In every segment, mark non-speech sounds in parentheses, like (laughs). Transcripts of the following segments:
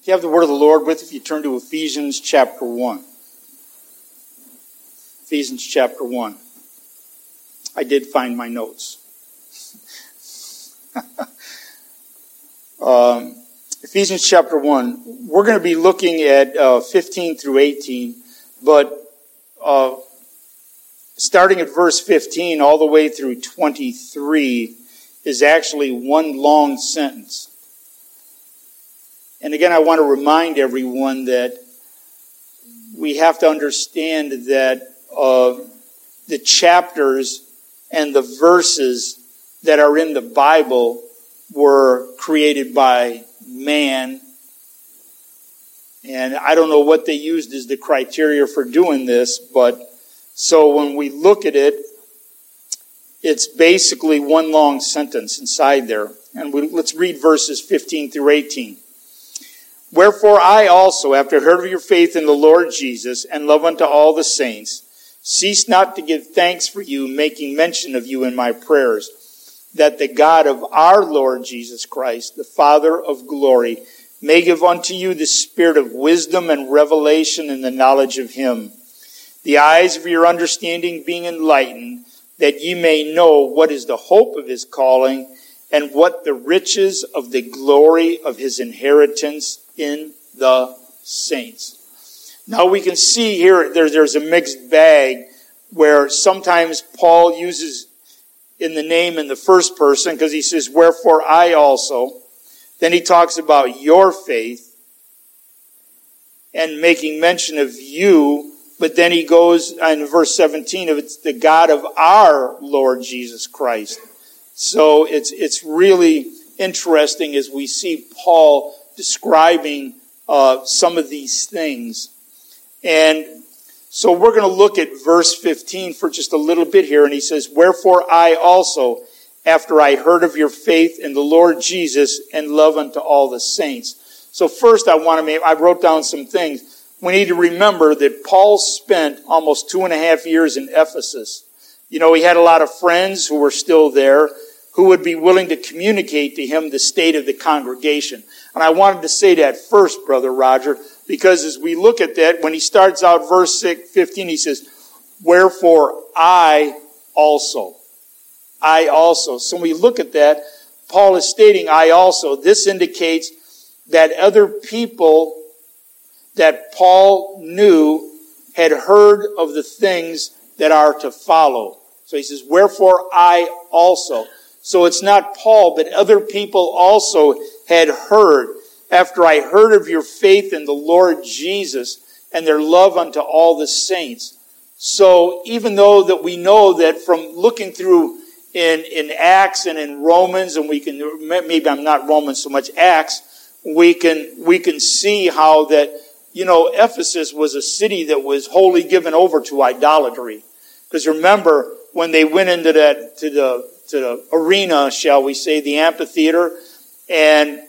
If you have the word of the Lord with you, if you turn to Ephesians chapter 1. Ephesians chapter 1. I did find my notes. (laughs) um, Ephesians chapter 1. We're going to be looking at uh, 15 through 18, but uh, starting at verse 15 all the way through 23 is actually one long sentence. And again, I want to remind everyone that we have to understand that uh, the chapters and the verses that are in the Bible were created by man. And I don't know what they used as the criteria for doing this, but so when we look at it, it's basically one long sentence inside there. And we, let's read verses 15 through 18. Wherefore I also, after heard of your faith in the Lord Jesus and love unto all the saints, cease not to give thanks for you, making mention of you in my prayers, that the God of our Lord Jesus Christ, the Father of glory, may give unto you the spirit of wisdom and revelation in the knowledge of him, the eyes of your understanding being enlightened, that ye may know what is the hope of his calling, and what the riches of the glory of his inheritance in the saints. Now we can see here there, there's a mixed bag where sometimes Paul uses in the name in the first person because he says, Wherefore I also. Then he talks about your faith and making mention of you. But then he goes in verse 17 of it's the God of our Lord Jesus Christ. So it's, it's really interesting as we see Paul describing uh, some of these things. And so we're going to look at verse 15 for just a little bit here. And he says, Wherefore I also, after I heard of your faith in the Lord Jesus and love unto all the saints. So first I want to make, I wrote down some things. We need to remember that Paul spent almost two and a half years in Ephesus. You know, he had a lot of friends who were still there who would be willing to communicate to him the state of the congregation. And I wanted to say that first, Brother Roger, because as we look at that, when he starts out verse 15, he says, Wherefore I also. I also. So when we look at that, Paul is stating, I also. This indicates that other people that Paul knew had heard of the things that are to follow. So he says, Wherefore I also. So it's not Paul, but other people also had heard. After I heard of your faith in the Lord Jesus and their love unto all the saints. So even though that we know that from looking through in, in Acts and in Romans, and we can, maybe I'm not Romans so much, Acts, we can, we can see how that, you know, Ephesus was a city that was wholly given over to idolatry. Because remember, when they went into that, to the to the arena, shall we say, the amphitheater, and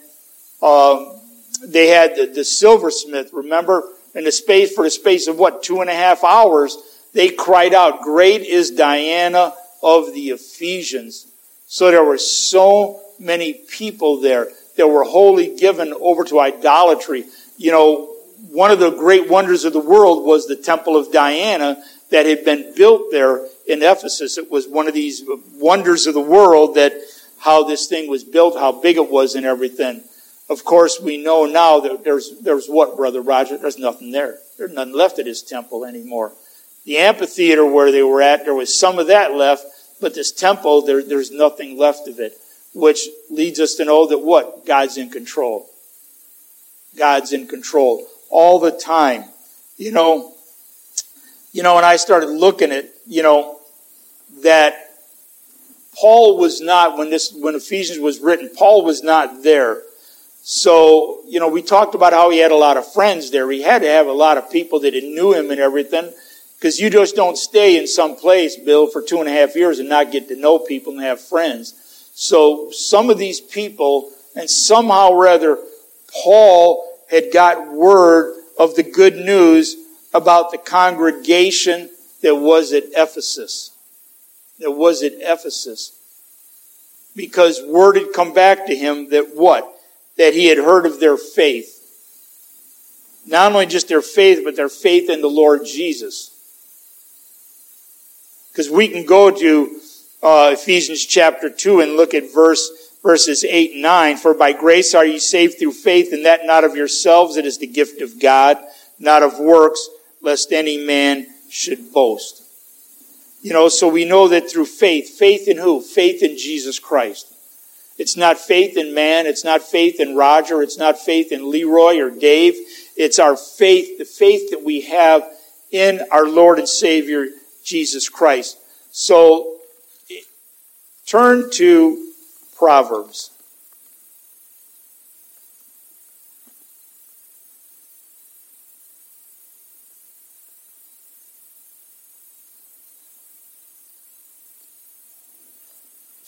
um, they had the, the silversmith. Remember, in the space for the space of what two and a half hours, they cried out, "Great is Diana of the Ephesians." So there were so many people there that were wholly given over to idolatry. You know, one of the great wonders of the world was the Temple of Diana that had been built there in Ephesus. It was one of these wonders of the world that how this thing was built, how big it was and everything. Of course, we know now that there's, there's what, Brother Roger? There's nothing there. There's nothing left of his temple anymore. The amphitheater where they were at, there was some of that left, but this temple, there, there's nothing left of it, which leads us to know that what? God's in control. God's in control all the time. You know, you know, and I started looking at, you know, that Paul was not, when this, when Ephesians was written, Paul was not there. So, you know, we talked about how he had a lot of friends there. He had to have a lot of people that knew him and everything. Because you just don't stay in some place, Bill, for two and a half years and not get to know people and have friends. So some of these people, and somehow or other, Paul had got word of the good news about the congregation that was at Ephesus. That was at Ephesus. Because word had come back to him that what? That he had heard of their faith. Not only just their faith, but their faith in the Lord Jesus. Because we can go to uh, Ephesians chapter 2 and look at verse verses 8 and 9. For by grace are ye saved through faith, and that not of yourselves, it is the gift of God, not of works, lest any man should boast. You know, so we know that through faith, faith in who? Faith in Jesus Christ. It's not faith in man. It's not faith in Roger. It's not faith in Leroy or Dave. It's our faith, the faith that we have in our Lord and Savior, Jesus Christ. So, turn to Proverbs.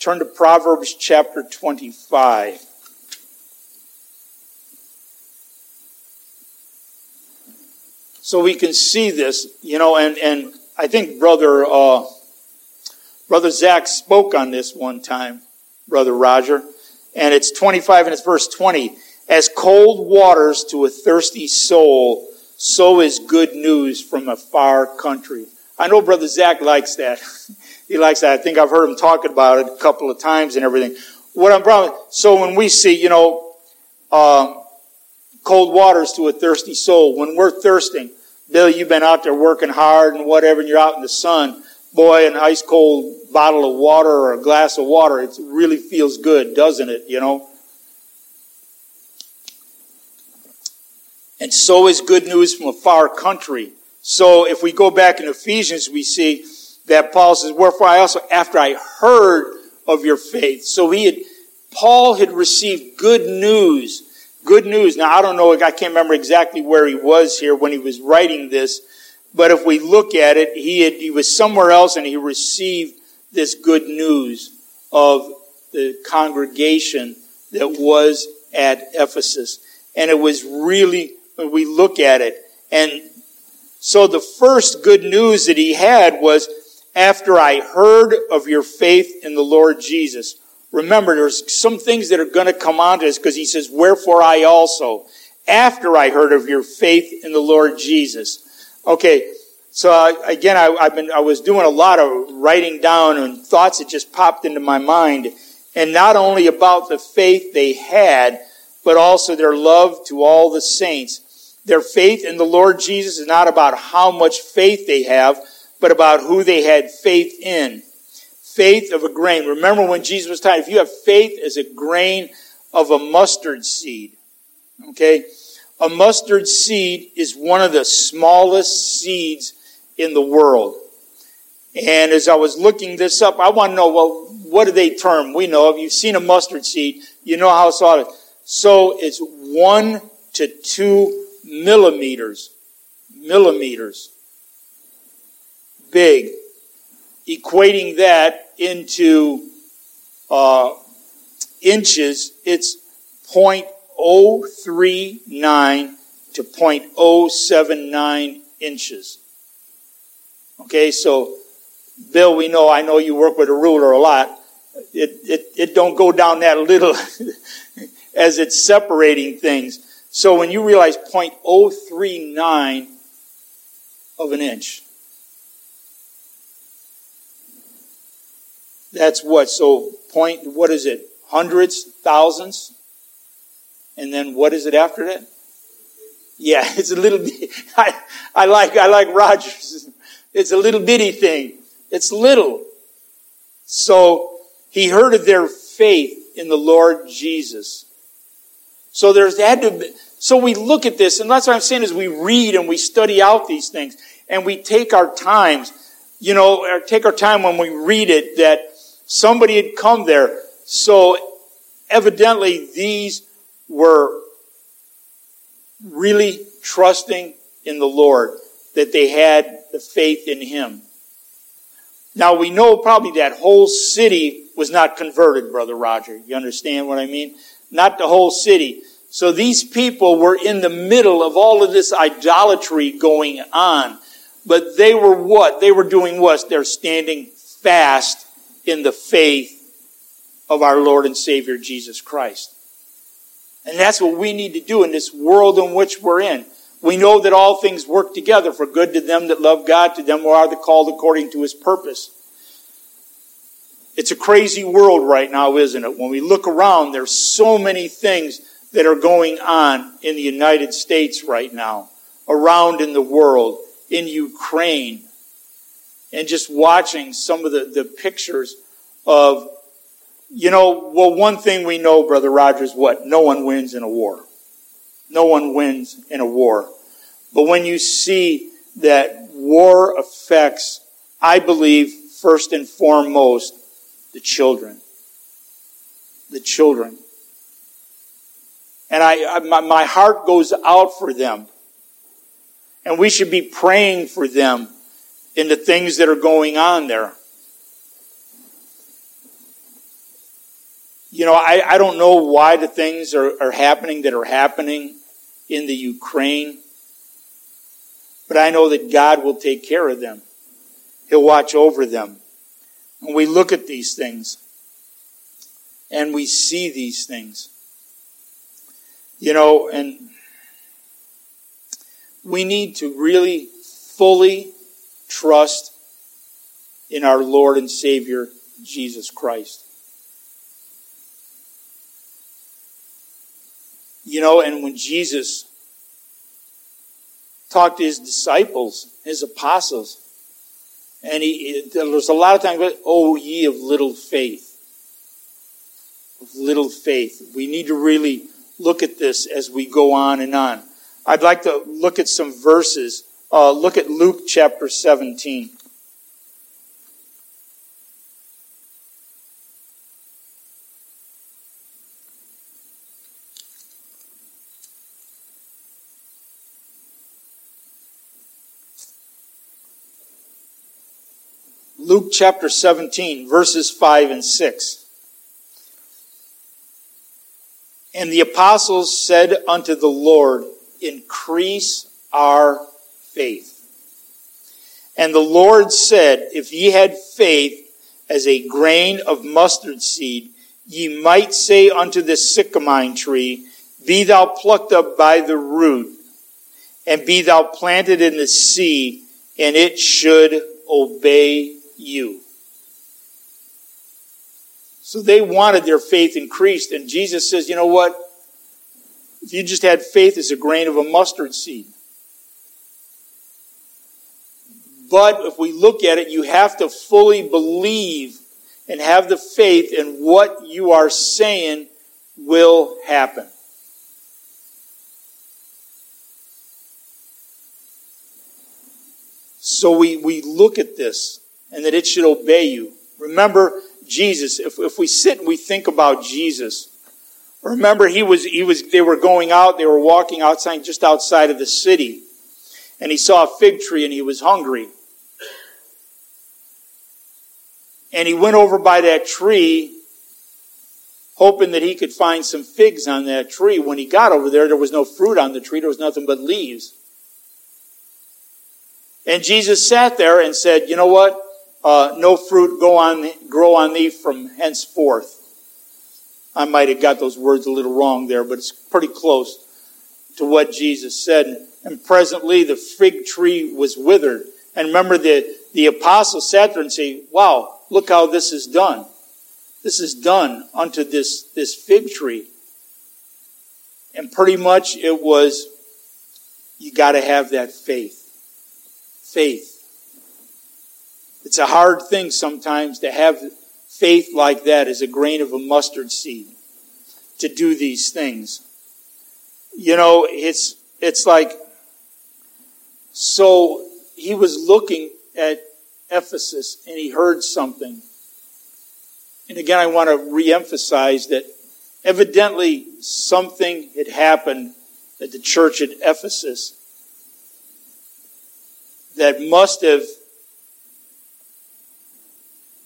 Turn to Proverbs chapter 25. So we can see this, you know, and, and I think brother, uh, brother Zach spoke on this one time, brother Roger, and it's 25 and it's verse 20. As cold waters to a thirsty soul, so is good news from a far country. I know brother Zach likes that. (laughs) he likes that. I think I've heard him talking about it a couple of times and everything. What I'm probably, so when we see, you know, um, cold waters to a thirsty soul, when we're thirsting, Bill, you've been out there working hard and whatever, and you're out in the sun, boy, an ice cold bottle of water or a glass of water, it really feels good, doesn't it, you know? And so is good news from a far country. So if we go back in Ephesians, we see that Paul says, wherefore I also, after I heard of your faith. So he had, Paul had received good news. Good news. Now I don't know, I can't remember exactly where he was here when he was writing this, but if we look at it, he had, he was somewhere else and he received this good news of the congregation that was at Ephesus. And it was really, when we look at it, and so the first good news that he had was after I heard of your faith in the Lord Jesus. Remember, there's some things that are going to come onto us because he says, wherefore I also, after I heard of your faith in the Lord Jesus. Okay. So uh, again, I, have been, I was doing a lot of writing down and thoughts that just popped into my mind. And not only about the faith they had, but also their love to all the saints their faith in the Lord Jesus is not about how much faith they have, but about who they had faith in. Faith of a grain. Remember when Jesus was talking, if you have faith as a grain of a mustard seed, okay? A mustard seed is one of the smallest seeds in the world. And as I was looking this up, I want to know, well, what do they term? We know if you've seen a mustard seed, you know how small it is. So it's one to two millimeters, millimeters big, equating that into uh, inches, it's 0.039 to 0.079 inches. Okay, so Bill, we know, I know you work with a ruler a lot. It, it, it don't go down that little (laughs) as it's separating things. So when you realize 0.039 of an inch, that's what? So point, what is it? Hundreds, thousands? And then what is it after that? Yeah, (laughs) it's a little bit, (laughs) I, I like, I like Rogers. (laughs) It's a little bitty thing. It's little. So he heard of their faith in the Lord Jesus. So there's had to be, so we look at this, and that's what I'm saying is we read and we study out these things, and we take our times, you know, take our time when we read it that somebody had come there. So evidently these were really trusting in the Lord, that they had the faith in Him. Now we know probably that whole city was not converted, Brother Roger. You understand what I mean? Not the whole city. So these people were in the middle of all of this idolatry going on. But they were what? They were doing what? They're standing fast in the faith of our Lord and Savior Jesus Christ. And that's what we need to do in this world in which we're in. We know that all things work together for good to them that love God, to them who are the called according to his purpose. It's a crazy world right now, isn't it? When we look around, there's so many things that are going on in the United States right now, around in the world, in Ukraine, and just watching some of the, the pictures of, you know, well, one thing we know, Brother Rogers, what? No one wins in a war. No one wins in a war. But when you see that war affects, I believe, first and foremost, the children. The children. And I, my, my heart goes out for them. And we should be praying for them in the things that are going on there. You know, I, I don't know why the things are, are happening that are happening in the Ukraine, but I know that God will take care of them. He'll watch over them. And we look at these things and we see these things. You know, and we need to really fully trust in our Lord and Savior, Jesus Christ. You know, and when Jesus talked to his disciples, his apostles, and he, there was a lot of times, oh, ye of little faith. Of little faith. We need to really look at this as we go on and on. I'd like to look at some verses. Uh, look at Luke chapter 17. Luke chapter 17, verses 5 and 6. And the apostles said unto the Lord, Increase our faith. And the Lord said, If ye had faith as a grain of mustard seed, ye might say unto this sycamine tree, Be thou plucked up by the root, and be thou planted in the sea, and it should obey you. So they wanted their faith increased, and Jesus says, you know what? If you just had faith as a grain of a mustard seed. But if we look at it, you have to fully believe and have the faith in what you are saying will happen. So we, we look at this and that it should obey you. Remember Jesus. If, if we sit and we think about Jesus, remember he was, he was, they were going out, they were walking outside, just outside of the city. And he saw a fig tree and he was hungry. And he went over by that tree, hoping that he could find some figs on that tree. When he got over there, there was no fruit on the tree, there was nothing but leaves. And Jesus sat there and said, You know what? uh, no fruit go on, grow on thee from henceforth. I might have got those words a little wrong there, but it's pretty close to what Jesus said. And presently the fig tree was withered. And remember the, the apostle sat there and say, wow, look how this is done. This is done unto this, this fig tree. And pretty much it was, you gotta have that faith. Faith. It's a hard thing sometimes to have faith like that as a grain of a mustard seed to do these things. You know, it's, it's like, so he was looking at Ephesus and he heard something. And again, I want to reemphasize that evidently something had happened at the church at Ephesus that must have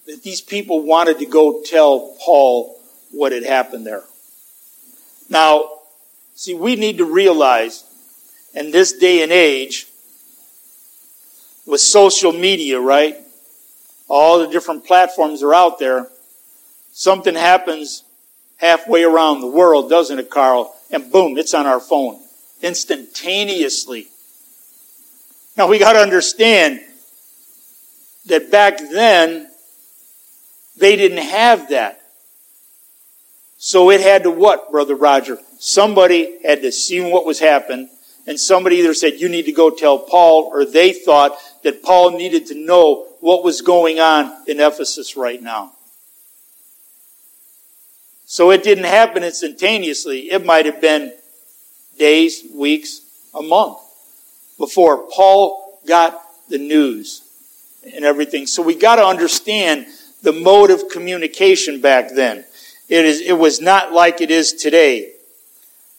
that these people wanted to go tell Paul what had happened there. Now, see, we need to realize in this day and age, with social media, right? All the different platforms are out there. Something happens halfway around the world, doesn't it, Carl? And boom, it's on our phone. instantaneously. Now we got to understand that back then, they didn't have that. So it had to what, Brother Roger? Somebody had to see what was happening, and somebody either said, you need to go tell Paul, or they thought that Paul needed to know what was going on in Ephesus right now. So it didn't happen instantaneously. It might have been days, weeks, a month before Paul got the news and everything. So we got to understand the mode of communication back then. It is, it was not like it is today.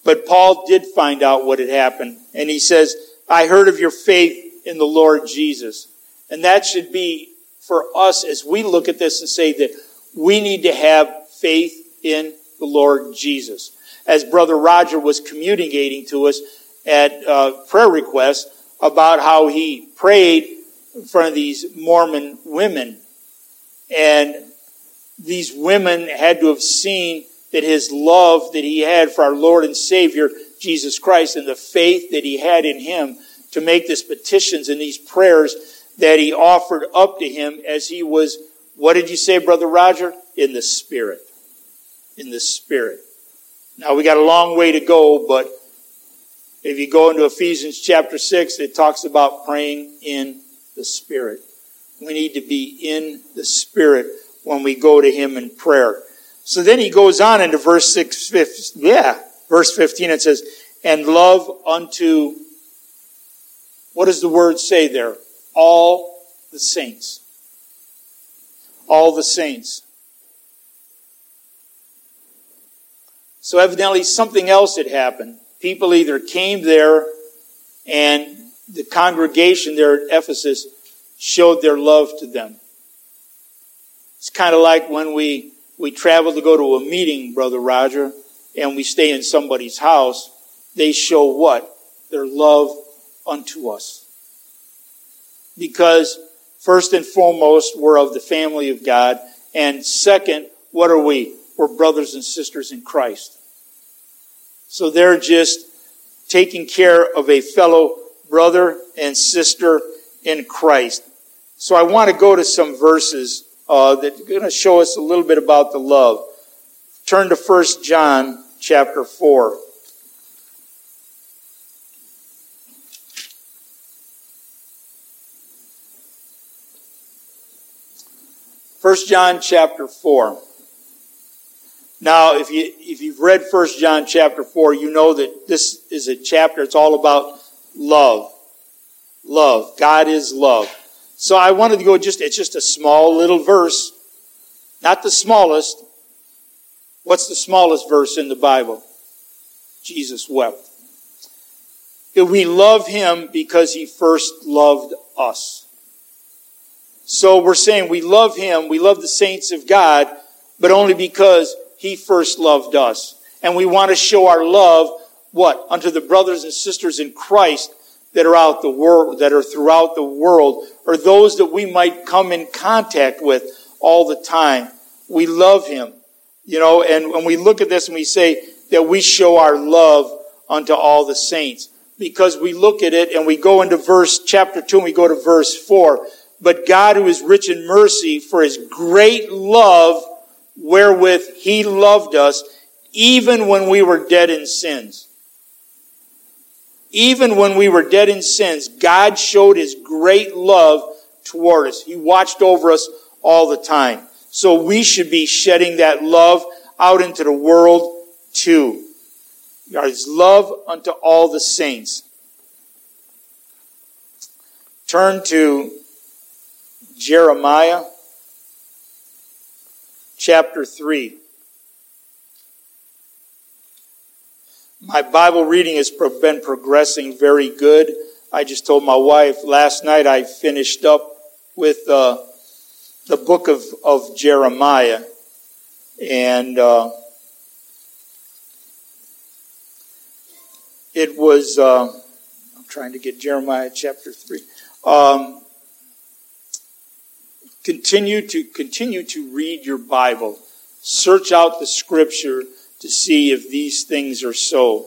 But Paul did find out what had happened. And he says, I heard of your faith in the Lord Jesus. And that should be for us as we look at this and say that we need to have faith in the Lord Jesus. As Brother Roger was communicating to us at uh, prayer request about how he prayed in front of these Mormon women. And these women had to have seen that his love that he had for our Lord and Savior, Jesus Christ, and the faith that he had in him to make these petitions and these prayers that he offered up to him as he was, what did you say, Brother Roger? In the Spirit. In the Spirit. Now we got a long way to go, but if you go into Ephesians chapter 6, it talks about praying in the Spirit. We need to be in the Spirit when we go to Him in prayer. So then he goes on into verse 6, yeah, verse 15, it says, and love unto, what does the word say there? All the saints. All the saints. So evidently something else had happened. People either came there and the congregation there at Ephesus showed their love to them. It's kind of like when we, we travel to go to a meeting, Brother Roger, and we stay in somebody's house. They show what? Their love unto us. Because first and foremost, we're of the family of God. And second, what are we? We're brothers and sisters in Christ. So they're just taking care of a fellow brother and sister in Christ. So I want to go to some verses uh, that are going to show us a little bit about the love. Turn to 1 John chapter 4. First John chapter 4. Now, if you if you've read First John chapter 4, you know that this is a chapter it's all about love. Love. God is love. So I wanted to go just it's just a small little verse. Not the smallest. What's the smallest verse in the Bible? Jesus wept. We love him because he first loved us. So we're saying we love him, we love the saints of God, but only because he first loved us. And we want to show our love, what? Unto the brothers and sisters in Christ that are out the world, that are throughout the world, or those that we might come in contact with all the time. We love him. You know, and when we look at this and we say that we show our love unto all the saints, because we look at it and we go into verse chapter 2 and we go to verse 4. But God who is rich in mercy for his great love wherewith he loved us, even when we were dead in sins. Even when we were dead in sins, God showed his great love toward us. He watched over us all the time. So we should be shedding that love out into the world too. His love unto all the saints. Turn to Jeremiah chapter 3. My Bible reading has been progressing very good. I just told my wife last night I finished up with uh, the book of, of Jeremiah. And uh, it was, uh, I'm trying to get Jeremiah chapter 3. Um, Continue to continue to read your Bible. Search out the scripture to see if these things are so.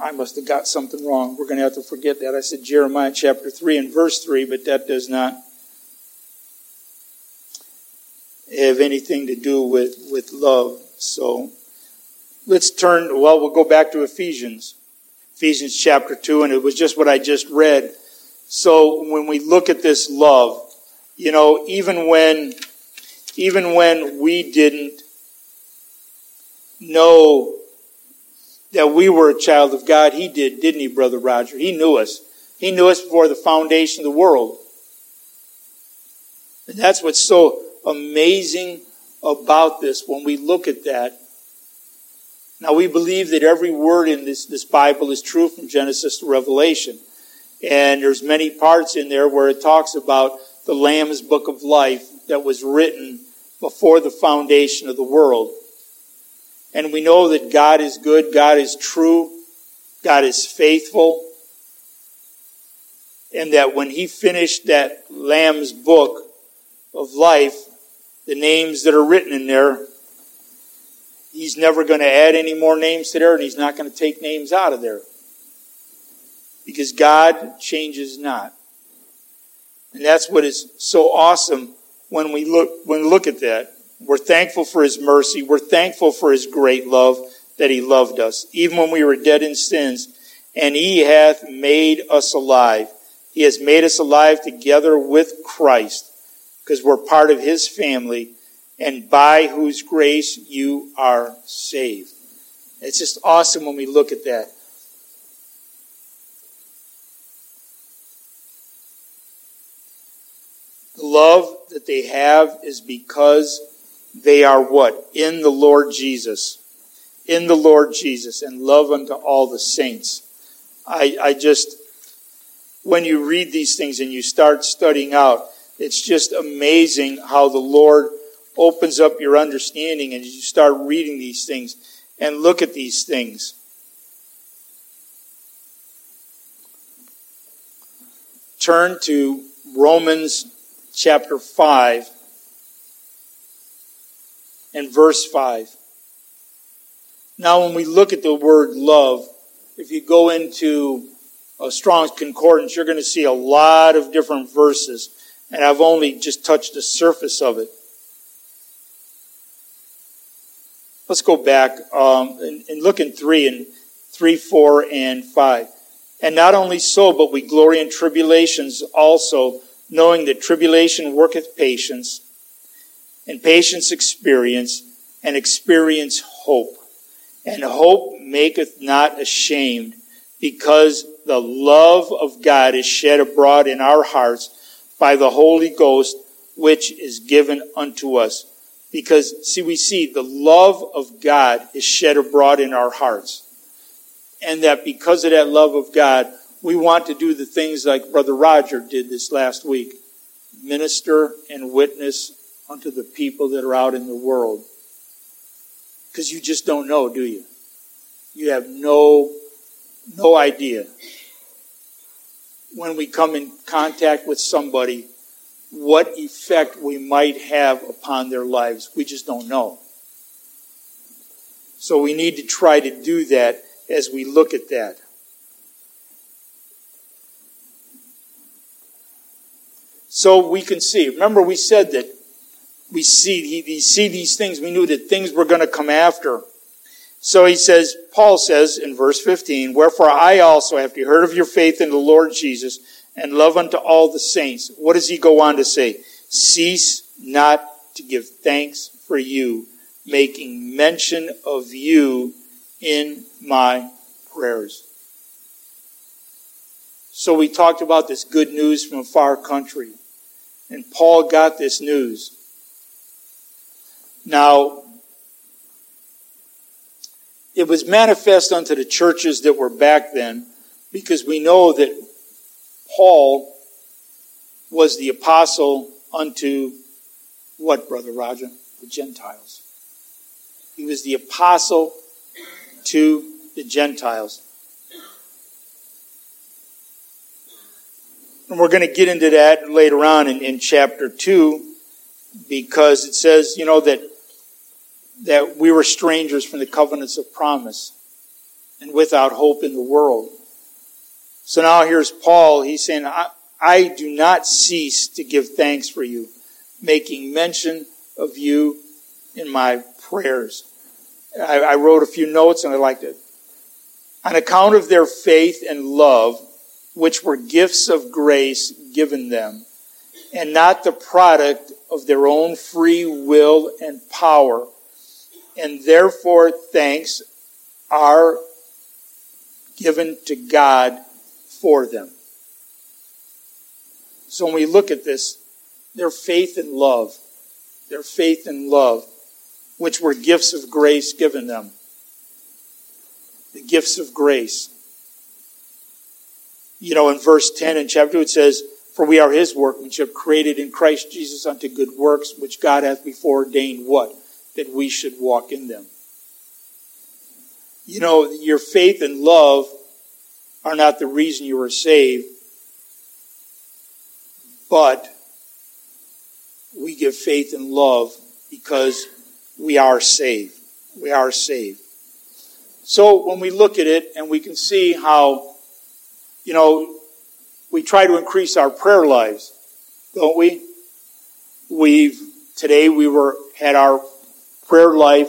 I must have got something wrong. We're going to have to forget that. I said Jeremiah chapter 3 and verse 3, but that does not have anything to do with, with love. So let's turn, well, we'll go back to Ephesians. Ephesians chapter 2, and it was just what I just read. So when we look at this love, you know, even when, even when we didn't know that we were a child of God, He did, didn't He, Brother Roger? He knew us. He knew us before the foundation of the world. And that's what's so amazing about this when we look at that. Now, we believe that every word in this, this Bible is true from Genesis to Revelation. And there's many parts in there where it talks about the Lamb's book of life that was written before the foundation of the world. And we know that God is good, God is true, God is faithful, and that when He finished that Lamb's book of life, the names that are written in there, He's never going to add any more names to there, and He's not going to take names out of there. Because God changes not. And that's what is so awesome when we look, when we look at that. We're thankful for His mercy. We're thankful for His great love that He loved us, even when we were dead in sins. And He hath made us alive. He has made us alive together with Christ because we're part of His family and by whose grace you are saved. It's just awesome when we look at that. Love that they have is because they are what? In the Lord Jesus. In the Lord Jesus and love unto all the saints. I, I just, when you read these things and you start studying out, it's just amazing how the Lord opens up your understanding and you start reading these things and look at these things. Turn to Romans chapter 5 and verse 5. Now, when we look at the word love, if you go into a strong Concordance, you're going to see a lot of different verses, and I've only just touched the surface of it. Let's go back um, and, and look in 3 and 3, 4, and 5. And not only so, but we glory in tribulations also, knowing that tribulation worketh patience, and patience experience, and experience hope. And hope maketh not ashamed, because the love of God is shed abroad in our hearts by the Holy Ghost, which is given unto us. Because, see, we see the love of God is shed abroad in our hearts. And that because of that love of God, we want to do the things like Brother Roger did this last week minister and witness unto the people that are out in the world. Because you just don't know, do you? You have no, no idea. When we come in contact with somebody, what effect we might have upon their lives. We just don't know. So we need to try to do that as we look at that. So we can see. Remember, we said that we see, we see these things. We knew that things were going to come after. So he says, Paul says in verse 15, Wherefore I also, after heard of your faith in the Lord Jesus, and love unto all the saints. What does he go on to say? Cease not to give thanks for you, making mention of you in my prayers. So we talked about this good news from a far country. And Paul got this news. Now, it was manifest unto the churches that were back then because we know that Paul was the apostle unto what, Brother Roger? The Gentiles. He was the apostle to the Gentiles. And we're going to get into that later on in, in chapter 2 because it says, you know, that, that we were strangers from the covenants of promise. and without hope in the world. So now here's Paul. He's saying, I, I do not cease to give thanks for you, making mention of you in my prayers. I, I wrote a few notes and I liked it. On account of their faith and love, which were gifts of grace given them, and not the product of their own free will and power, and therefore thanks are given to God for them. So when we look at this, their faith and love, their faith and love, which were gifts of grace given them. The gifts of grace. You know, in verse 10 in chapter 2, it says, For we are his workmanship, created in Christ Jesus unto good works, which God hath before ordained what? That we should walk in them. You know, your faith and love are not the reason you are saved, but we give faith and love because we are saved. We are saved. So when we look at it and we can see how, you know, we try to increase our prayer lives, don't we? We've, today we were, had our prayer life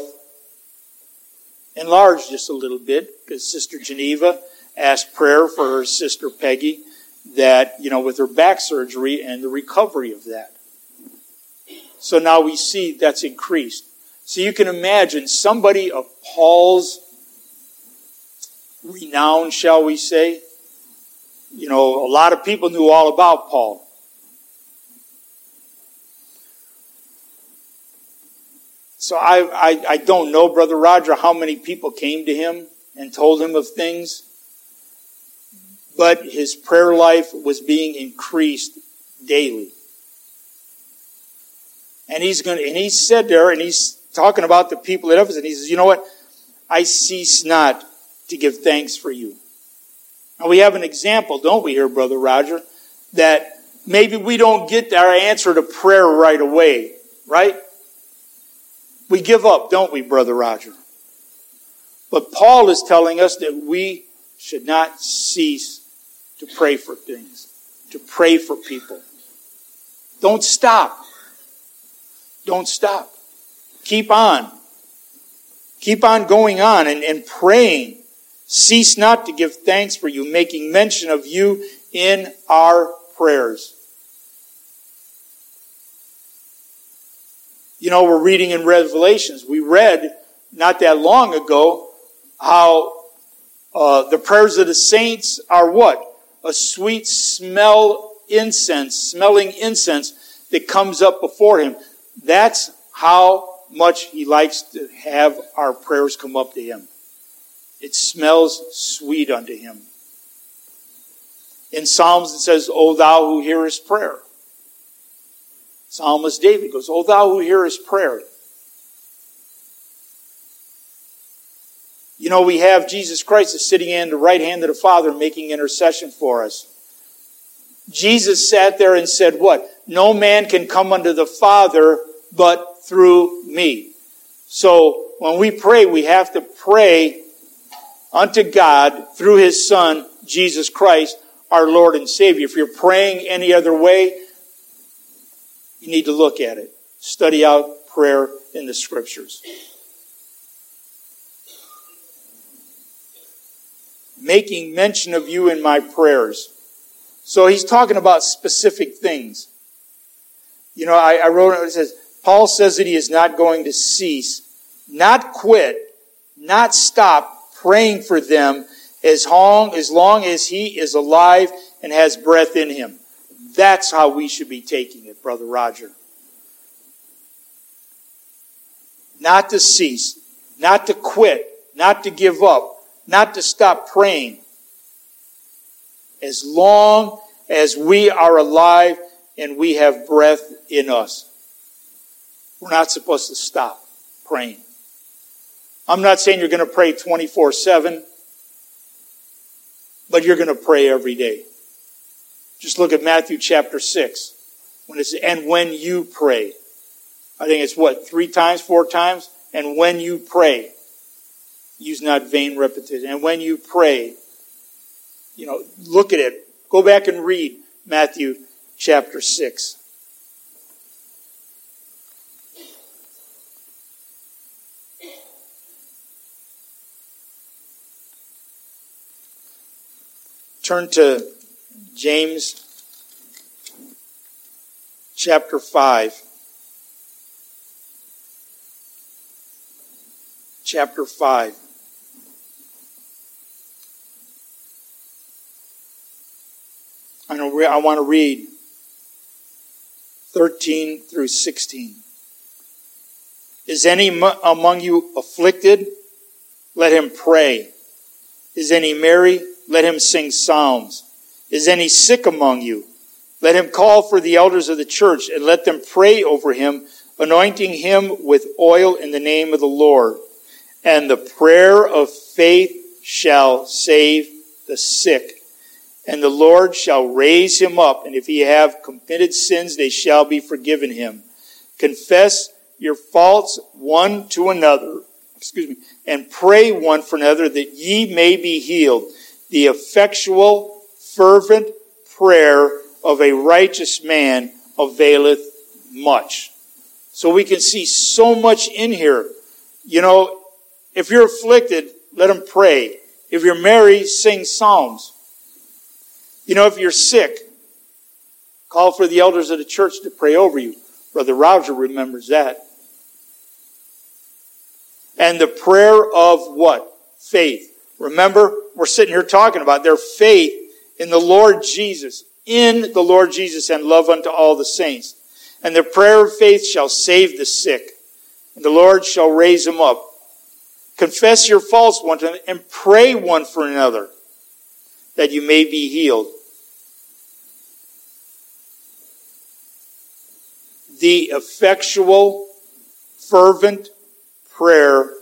enlarged just a little bit because Sister Geneva asked prayer for her sister Peggy that, you know, with her back surgery and the recovery of that. So now we see that's increased. So you can imagine somebody of Paul's renown, shall we say. You know, a lot of people knew all about Paul. So I, I, I don't know, Brother Roger, how many people came to him and told him of things but his prayer life was being increased daily. And he's going and he said there, and he's talking about the people at Ephesus, and he says, you know what? I cease not to give thanks for you. Now we have an example, don't we here, Brother Roger, that maybe we don't get our answer to prayer right away, right? We give up, don't we, Brother Roger? But Paul is telling us that we should not cease to pray for things, to pray for people. Don't stop. Don't stop. Keep on. Keep on going on and, and praying. Cease not to give thanks for you, making mention of you in our prayers. You know, we're reading in Revelations. We read not that long ago how uh, the prayers of the saints are what? a sweet smell incense, smelling incense that comes up before him. That's how much he likes to have our prayers come up to him. It smells sweet unto him. In Psalms it says, O thou who hearest prayer. Psalmist David goes, O thou who hearest prayer. You know, we have Jesus Christ is sitting in the right hand of the Father making intercession for us. Jesus sat there and said, What? No man can come unto the Father but through me. So when we pray, we have to pray unto God through His Son, Jesus Christ, our Lord and Savior. If you're praying any other way, you need to look at it. Study out prayer in the Scriptures. making mention of you in my prayers. So he's talking about specific things. You know, I, I wrote it, it says, Paul says that he is not going to cease, not quit, not stop praying for them as long, as long as he is alive and has breath in him. That's how we should be taking it, Brother Roger. Not to cease, not to quit, not to give up, not to stop praying. As long as we are alive and we have breath in us, we're not supposed to stop praying. I'm not saying you're going to pray 24 7, but you're going to pray every day. Just look at Matthew chapter 6. When it's, and when you pray. I think it's what, three times, four times? And when you pray. use not vain repetition. And when you pray, you know, look at it. Go back and read Matthew chapter 6. Turn to James chapter 5. Chapter 5. I, want to read 13 through 16. Is any among you afflicted? Let him pray. Is any merry? Let him sing psalms. Is any sick among you? Let him call for the elders of the church and let them pray over him, anointing him with oil in the name of the Lord. And the prayer of faith shall save the sick. And the Lord shall raise him up. And if he have committed sins, they shall be forgiven him. Confess your faults one to another, excuse me, and pray one for another that ye may be healed the effectual, fervent prayer of a righteous man availeth much. So we can see so much in here. You know, if you're afflicted, let him pray. If you're merry, sing psalms. You know, if you're sick, call for the elders of the church to pray over you. Brother Roger remembers that. And the prayer of what? Faith. Remember, we're sitting here talking about their faith in the Lord Jesus, in the Lord Jesus, and love unto all the saints. And the prayer of faith shall save the sick, and the Lord shall raise them up. Confess your faults one to another, and pray one for another, that you may be healed. The effectual, fervent prayer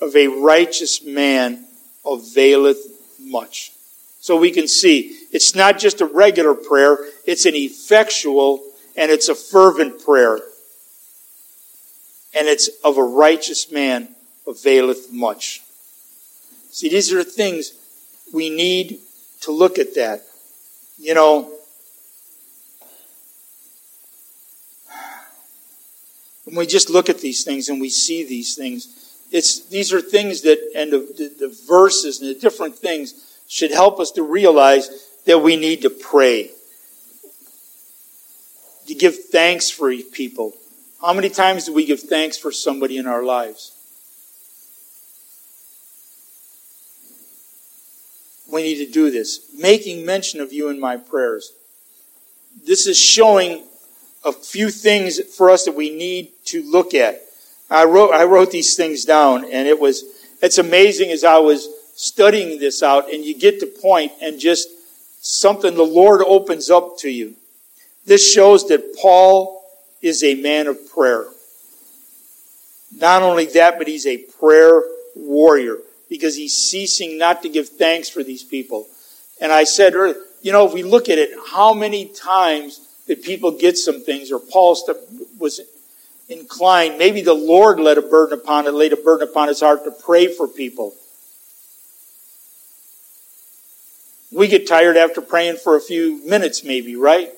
of a righteous man availeth much. So we can see it's not just a regular prayer, it's an effectual and it's a fervent prayer. And it's of a righteous man availeth much. See, these are things we need to look at that. You know, when we just look at these things and we see these things, it's, these are things that, and the, the, the verses and the different things should help us to realize that we need to pray. To give thanks for people. How many times do we give thanks for somebody in our lives? We need to do this. Making mention of you in my prayers. This is showing a few things for us that we need to look at. I wrote, I wrote these things down and it was, it's amazing as I was studying this out and you get to point and just something the Lord opens up to you. This shows that Paul is a man of prayer. Not only that, but he's a prayer warrior because he's ceasing not to give thanks for these people. And I said, you know, if we look at it, how many times did people get some things or Paul was inclined, maybe the Lord laid a burden upon it, laid a burden upon his heart to pray for people. We get tired after praying for a few minutes, maybe, right?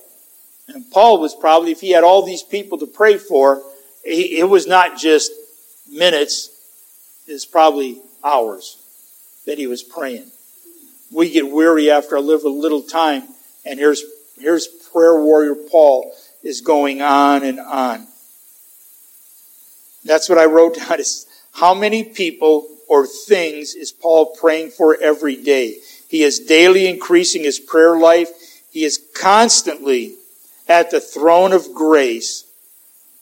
And Paul was probably, if he had all these people to pray for, it was not just minutes, it's probably hours that he was praying. We get weary after a little, little time, and here's, here's prayer warrior Paul is going on and on. That's what I wrote down (laughs) is how many people or things is Paul praying for every day? He is daily increasing his prayer life. He is constantly at the throne of grace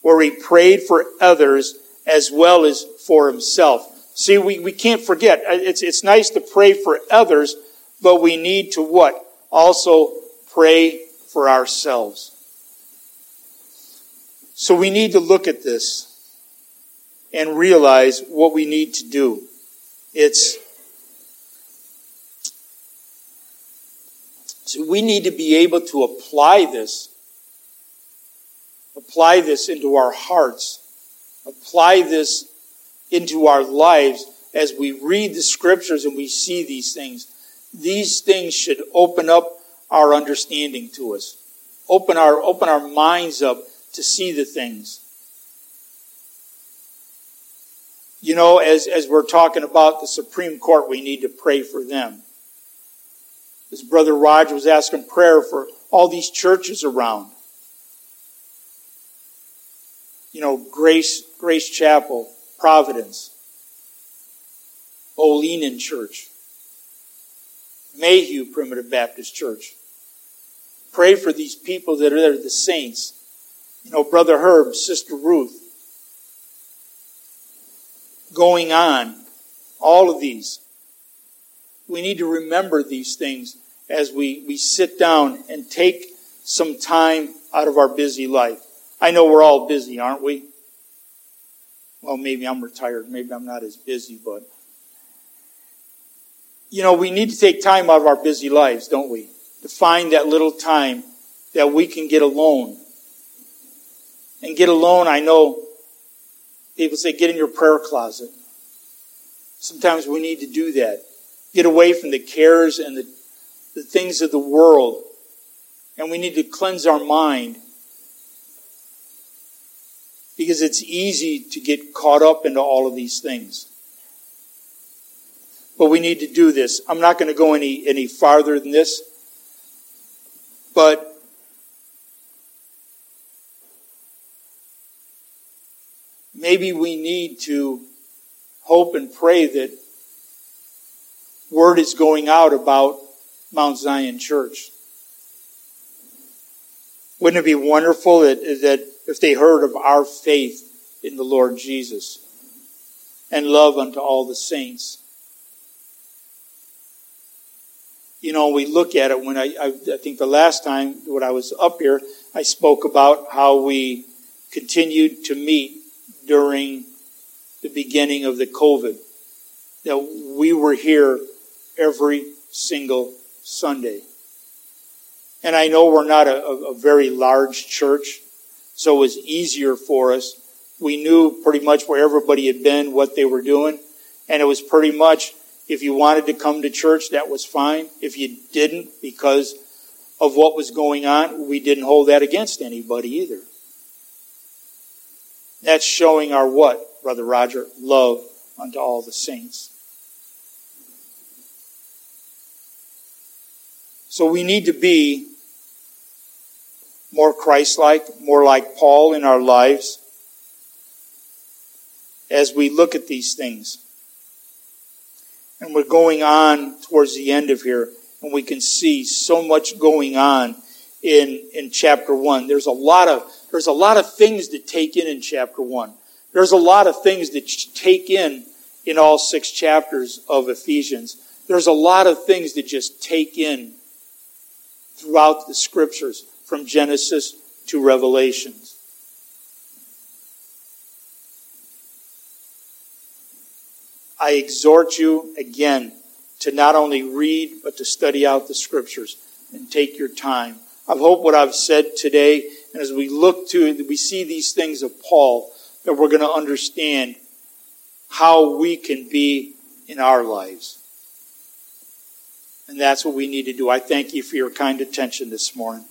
where he prayed for others as well as for himself. See, we, we can't forget. Uh, it's, it's nice to pray for others, but we need to what? Also pray for ourselves. So we need to look at this and realize what we need to do. It's so we need to be able to apply this, apply this into our hearts, apply this into our lives as we read the scriptures and we see these things, these things should open up our understanding to us. Open our, open our minds up to see the things. You know, as, as we're talking about the Supreme Court, we need to pray for them. As Brother Roger was asking prayer for all these churches around. You know, Grace, Grace Chapel, Providence, Oleander Church, Mayhew Primitive Baptist Church. Pray for these people that are there, the saints. You know, Brother Herb, Sister Ruth. Going on. All of these. We need to remember these things as we, we sit down and take some time out of our busy life. I know we're all busy, aren't we? Well, maybe I'm retired. Maybe I'm not as busy, but you know, we need to take time out of our busy lives, don't we? To find that little time that we can get alone. And get alone, I know people say get in your prayer closet. Sometimes we need to do that. Get away from the cares and the, the things of the world. And we need to cleanse our mind. Because it's easy to get caught up into all of these things but we need to do this. I'm not going to go any, any farther than this, but maybe we need to hope and pray that word is going out about Mount Zion Church. Wouldn't it be wonderful that, that if they heard of our faith in the Lord Jesus and love unto all the saints? you know, we look at it when I, I, I, think the last time when I was up here, I spoke about how we continued to meet during the beginning of the COVID. That we were here every single Sunday. And I know we're not a, a very large church, so it was easier for us. We knew pretty much where everybody had been, what they were doing, and it was pretty much if you wanted to come to church, that was fine. If you didn't, because of what was going on, we didn't hold that against anybody either. That's showing our what, Brother Roger? Love unto all the saints. So we need to be more Christ like, more like Paul in our lives as we look at these things. And we're going on towards the end of here, and we can see so much going on in, in chapter one. There's a lot of, there's a lot of things to take in in chapter one. There's a lot of things that take in in all six chapters of Ephesians. There's a lot of things to just take in throughout the scriptures from Genesis to Revelations. I exhort you again to not only read, but to study out the scriptures and take your time. I hope what I've said today, and as we look to, it, we see these things of Paul, that we're going to understand how we can be in our lives. And that's what we need to do. I thank you for your kind attention this morning.